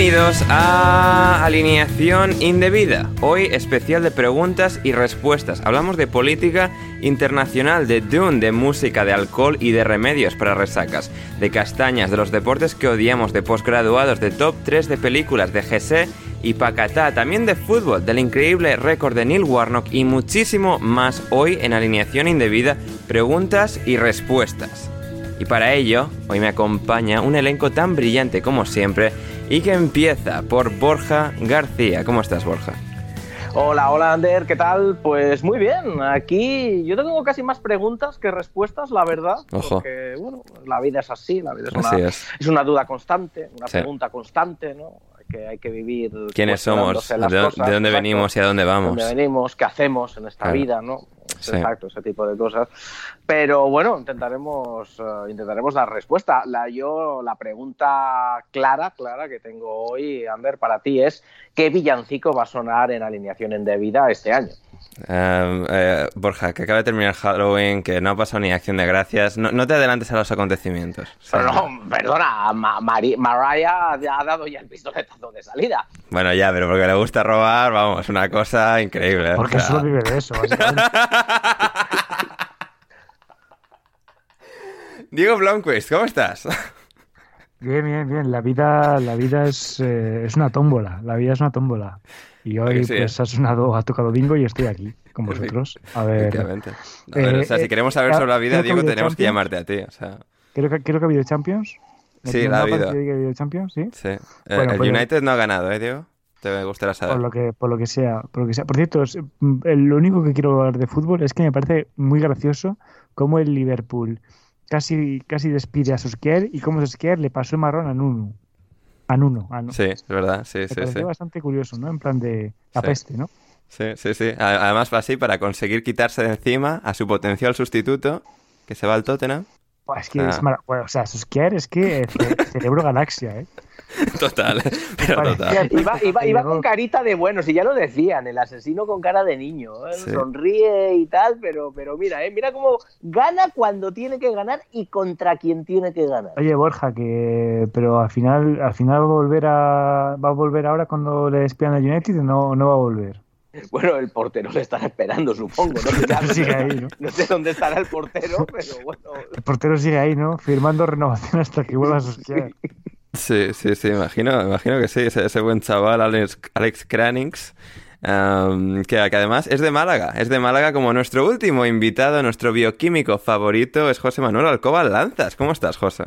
Bienvenidos a Alineación Indebida. Hoy especial de preguntas y respuestas. Hablamos de política internacional, de Dune, de música, de alcohol y de remedios para resacas, de castañas, de los deportes que odiamos, de posgraduados, de top 3 de películas, de GC y Pacatá, también de fútbol, del increíble récord de Neil Warnock y muchísimo más hoy en Alineación Indebida, preguntas y respuestas. Y para ello, hoy me acompaña un elenco tan brillante como siempre y que empieza por Borja García. ¿Cómo estás, Borja? Hola, hola Ander, ¿qué tal? Pues muy bien, aquí yo tengo casi más preguntas que respuestas, la verdad. Ojo. Porque, bueno, la vida es así, la vida es, Así una, es. es una duda constante, una Sí. pregunta constante, ¿no? Que hay que vivir. ¿Quiénes somos? cuestionándose las ¿De, dó- cosas, de dónde venimos y a dónde vamos? dónde venimos, qué hacemos en esta Claro. vida, ¿no? Sí. Exacto, ese tipo de cosas. Pero bueno, intentaremos, eh, intentaremos dar respuesta. La, yo, la pregunta clara, clara que tengo hoy, Ander, para ti es ¿qué villancico va a sonar en alineación indebida este año? Eh, eh, Borja, que acaba de terminar Halloween, que no ha pasado ni acción de gracias. No, no te adelantes a los acontecimientos. O sea, Pero no, perdona, Ma- Mari- Mariah ha dado ya el pistoletazo de salida. Bueno, ya, pero porque le gusta robar, vamos, una cosa increíble. Porque O sea, solo vive de eso, básicamente. Diego Blomquist, ¿cómo estás? Bien, bien, bien. La vida, la vida es, eh, es una tómbola. La vida es una tómbola. Y ¿A hoy que sí, pues eh? ha sonado, ha tocado bingo y estoy aquí con vosotros. A ver, Efectivamente. A ver, o sea, Eh, si queremos saber eh, sobre la vida, Diego, tenemos que llamarte a ti. O sea, creo que, creo que ha habido Champions. ¿Me Sí, la ha habido. que ha habido Champions, sí. sí. Eh, Bueno, el pues- United no ha ganado, ¿eh, Diego? Te gustará saber. Por lo que, por lo que sea, por lo que sea. Por cierto, es- mm, lo único que quiero hablar de fútbol es que me parece muy gracioso cómo el Liverpool casi, casi despide a Solskjaer y cómo Solskjaer le pasó el marrón a Nuno. A Nuno, a Nuno. Sí, es verdad, sí, Me sí, bastante curioso, ¿no? En plan de la Sí. peste, ¿no? Sí, sí, sí. Además va así para conseguir quitarse de encima a su potencial sustituto, que se va al Tottenham. Buah, es que Ah. es mara- bueno, o sea, Solskjaer es que ce- cerebro galaxia, ¿eh? Total, pero total. Iba, con carita de bueno, si ya lo decían, el asesino con cara de niño. ¿eh? Sí. Sonríe y tal, pero, pero mira, ¿eh? mira cómo gana cuando tiene que ganar y contra quien tiene que ganar. Oye, Borja, que pero al final, al final va a volver a va a volver ahora cuando le despidan al United o no, no va a volver. Bueno, el portero le estará esperando, supongo. No sé, ya- Sigue ahí, ¿no? no sé dónde estará el portero, pero bueno. El portero sigue ahí, ¿no? Firmando renovación hasta que vuelva a Solskjaer. Sí, sí, sí, imagino, imagino que sí, ese, ese buen chaval Alex, Alex Cranix, am, que, que además es de Málaga, es de Málaga como nuestro último invitado, nuestro bioquímico favorito es José Manuel Alcoba Lanzas. ¿Cómo estás, José?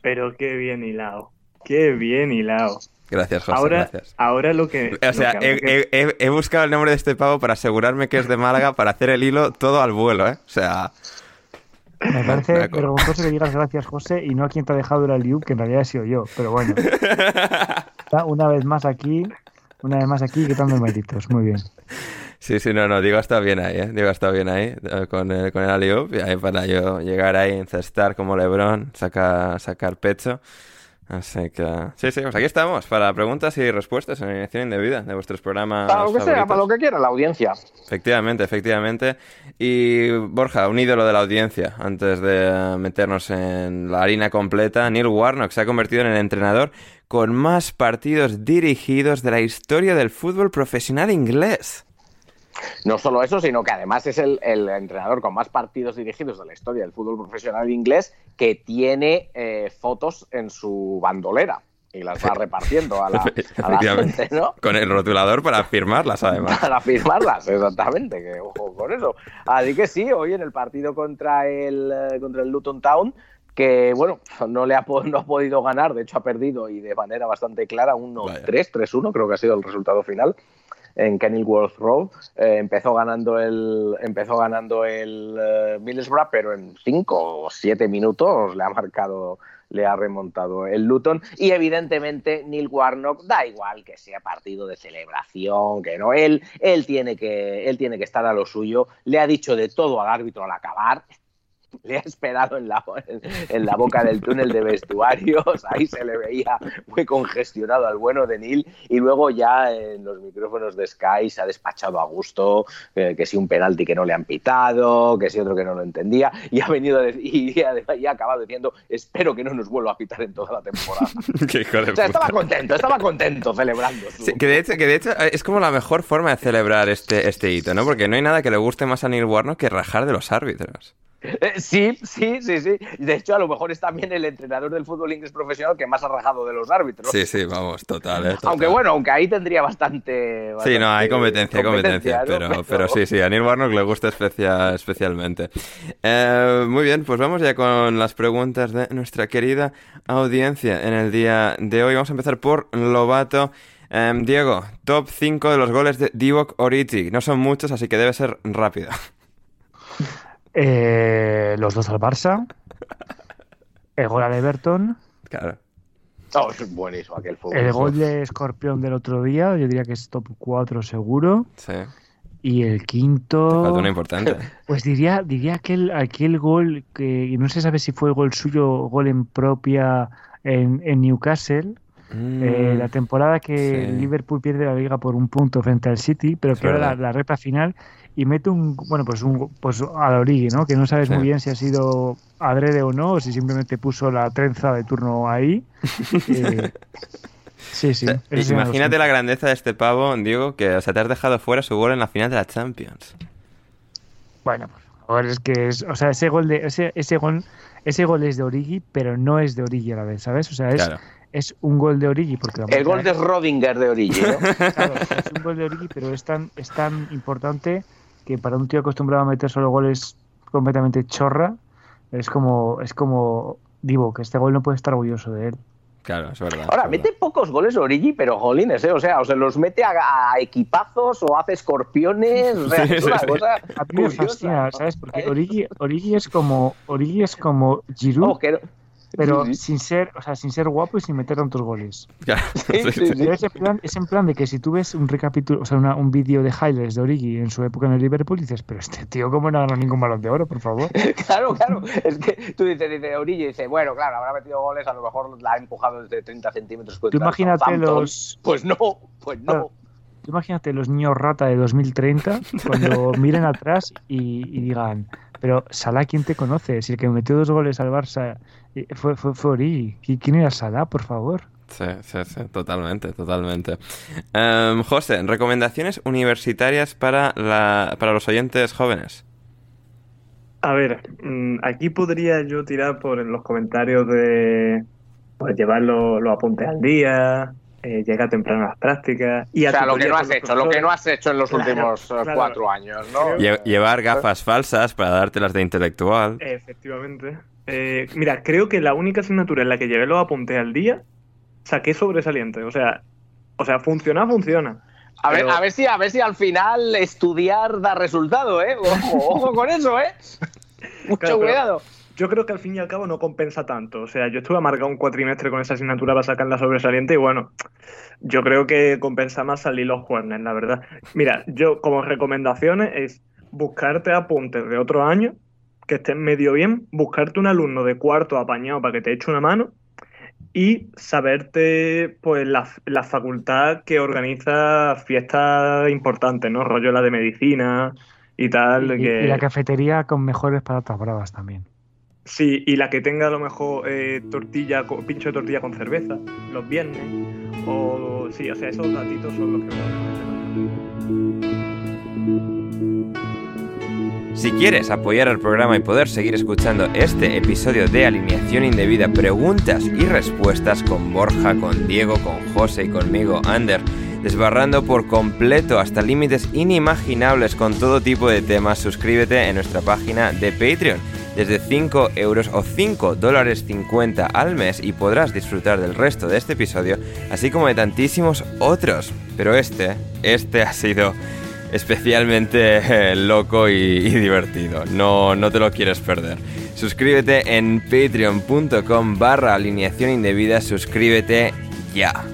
Pero qué bien hilado. Qué bien hilado. Gracias, José, ahora, gracias. ahora lo que. O sea, que he- he buscado el nombre de este pavo para asegurarme que es de Málaga para hacer el hilo todo al vuelo, ¿eh? O sea, Me parece acuerdo. vergonzoso que digas gracias, José, y no a quien te ha dejado el alley que en realidad he sido yo, pero bueno. Una, una vez más aquí, una vez más aquí, quitando méritos. Muy bien. Sí, sí, no, no, Diego está bien ahí, ¿eh? Diego está bien ahí eh, con el, con el y ahí para yo llegar ahí, encestar como Lebron, sacar, sacar pecho. Así que, sí, sí, pues aquí estamos para preguntas y respuestas en Alineación Indebida de vuestros programas Para lo que sea, favoritos. para lo que quiera, la audiencia. Efectivamente, efectivamente. Y Borja, un ídolo de la audiencia, antes de meternos en la harina completa, Neil Warnock se ha convertido en el entrenador con más partidos dirigidos de la historia del fútbol profesional inglés. No solo eso, sino que además es el, el entrenador con más partidos dirigidos de la historia del fútbol profesional inglés que tiene eh, fotos en su bandolera y las va repartiendo a la, a la Efectivamente. gente, ¿no? Con el rotulador para firmarlas, además. Para firmarlas, exactamente, que ojo con eso. Así que sí, hoy en el partido contra el, eh, contra el Luton Town, que bueno, no le ha, no ha podido ganar, de hecho ha perdido y de manera bastante clara, 1-3, 3-1 creo que ha sido el resultado final en Kenilworth Road. Eh, empezó ganando el empezó ganando el eh, Middlesbrough, pero en 5 o 7 minutos le ha marcado le ha remontado el Luton y evidentemente Neil Warnock da igual que sea partido de celebración, que no él él tiene que él tiene que estar a lo suyo, le ha dicho de todo al árbitro al acabar. Le ha esperado en la, en la boca del túnel de vestuarios, ahí se le veía muy congestionado al bueno de Neil y luego ya en los micrófonos de Sky se ha despachado a gusto, eh, que si un penalti que no le han pitado, que si otro que no lo entendía y ha venido de- y, ha, y ha acabado diciendo espero que no nos vuelva a pitar en toda la temporada. Qué hijo de O sea, estaba contento, estaba contento celebrando. Sí, que, de hecho, que de hecho es como la mejor forma de celebrar este, este hito, ¿no? Porque no hay nada que le guste más a Neil Warnock que rajar de los árbitros. Eh, sí, sí, sí, sí. De hecho, a lo mejor es también el entrenador del fútbol inglés profesional que más ha rajado de los árbitros. Sí, sí, vamos, total, ¿eh? Total. Aunque bueno, aunque ahí tendría bastante. Sí, no, hay competencia, competencia, ¿no? pero, pero sí, sí, a Neil Warnock le gusta especia- especialmente. Eh, muy bien, pues vamos ya con las preguntas de nuestra querida audiencia en el día de hoy. Vamos a empezar por Lobato. Em, Diego, top 5 de los goles de Divock Origi. No son muchos, así que debe ser rápido. Eh, los dos al Barça. El gol al Everton. Claro. Oh, es buenísimo aquel fútbol. El gol de Escorpión del otro día, yo diría que es top 4 seguro. Sí. Y el quinto. Falta una importante. Pues diría, diría aquel, aquel gol que no se sabe si fue el gol suyo o gol en propia en, en Newcastle. Mm, Eh, la temporada que sí. Liverpool pierde la liga por un punto frente al City, pero que era la, la recta final y mete un, bueno, pues un, pues a la Origi, ¿no? Que no sabes Sí. muy bien si ha sido adrede o no, o si simplemente puso la trenza de turno ahí. Eh, sí, sí. O sea, los Imagínate la grandeza de este pavo, Diego, que o sea, te has dejado fuera su gol en la final de la Champions. Bueno, por favor, es que es, o sea, ese gol de ese, ese gol ese gol es de Origi, pero no es de Origi a la vez, ¿sabes? O sea, es, Claro. Es un gol de Origi porque El gol de Rodinger de Origi, ¿no? Claro, es un gol de Origi, pero es tan, es tan importante que para un tío acostumbrado a meter solo goles completamente chorra, es como, es como Divo, que este gol no puede estar orgulloso de él. Claro, es verdad. Ahora, es mete pocos goles Origi, pero jolines, ¿eh? O sea, o se los mete a, a equipazos o hace escorpiones. O sea, Sí, es una sí, cosa A mí me. ¿sabes? Porque ¿Eh? Origi, Origi es como Origi es como Giroud, Oh, que no- pero sí, sí. sin ser, o sea, sin ser guapo y sin meter tantos goles. Claro, es en plan, es en plan de que si tú ves un recapítulo, o sea, una- un vídeo de highlights de Origi en su época en el Liverpool, dices, pero este tío, ¿cómo no ha ganado ningún balón de oro, por favor? Claro, claro. Es que tú dices, dice Origi, dice, bueno, claro, habrá metido goles, a lo mejor la ha empujado desde 30 centímetros. contra el imagínate los- Pues no, pues no. Claro. Tú imagínate los niños rata de 2030 cuando miren atrás y, y digan, pero Salah, ¿quién te conoce? Si el que metió dos goles al Barça fue, fue, fue Origi. ¿Qui- ¿Quién era Salah, por favor? Sí, sí, sí, totalmente, totalmente. Em, José, recomendaciones universitarias para, la, para los oyentes jóvenes. A ver, mm, aquí podría yo tirar por los comentarios de pues, llevar los, los apuntes al día, eh, llegar temprano a las prácticas y O sea, lo que no has hecho, lo que no has hecho en los Claro, últimos eh, claro. cuatro años, ¿no? Creo- Lle- llevar gafas falsas para dártelas de intelectual. Efectivamente. Eh, mira, creo que la única asignatura en la que llevé los apuntes al día saqué sobresaliente. O sea, o sea, funciona, funciona. A ver, Pero- a ver si, a ver si al final estudiar da resultado, ¿eh? Ojo, ojo con eso, ¿eh? Mucho Claro, cuidado. yo creo que al fin y al cabo no compensa tanto. O sea, yo estuve amargado un cuatrimestre con esa asignatura para sacar la sobresaliente y bueno, yo creo que compensa más salir los cuernos, la verdad. Mira, yo como recomendaciones es buscarte apuntes de otro año que estén medio bien, buscarte un alumno de cuarto apañado para que te eche una mano y saberte pues la, la facultad que organiza fiestas importantes, ¿no? Rollo la de medicina y tal. Y, que... y la cafetería con mejores patatas bravas también. Sí, y la que tenga a lo mejor eh, tortilla, con- pincho de tortilla con cerveza, los viernes. O sí, o sea, esos datitos son los que Si quieres apoyar al programa y poder seguir escuchando este episodio de Alineación Indebida, preguntas y respuestas con Borja, con Diego, con José y conmigo, Ander, desbarrando por completo hasta límites inimaginables con todo tipo de temas, suscríbete en nuestra página de Patreon desde 5 euros o 5 dólares 50 al mes y podrás disfrutar del resto de este episodio, así como de tantísimos otros. Pero este, este ha sido especialmente eh, loco y, divertido. No, no te lo quieres perder. Suscríbete en patreon.com barra alineación indebida. Suscríbete ya.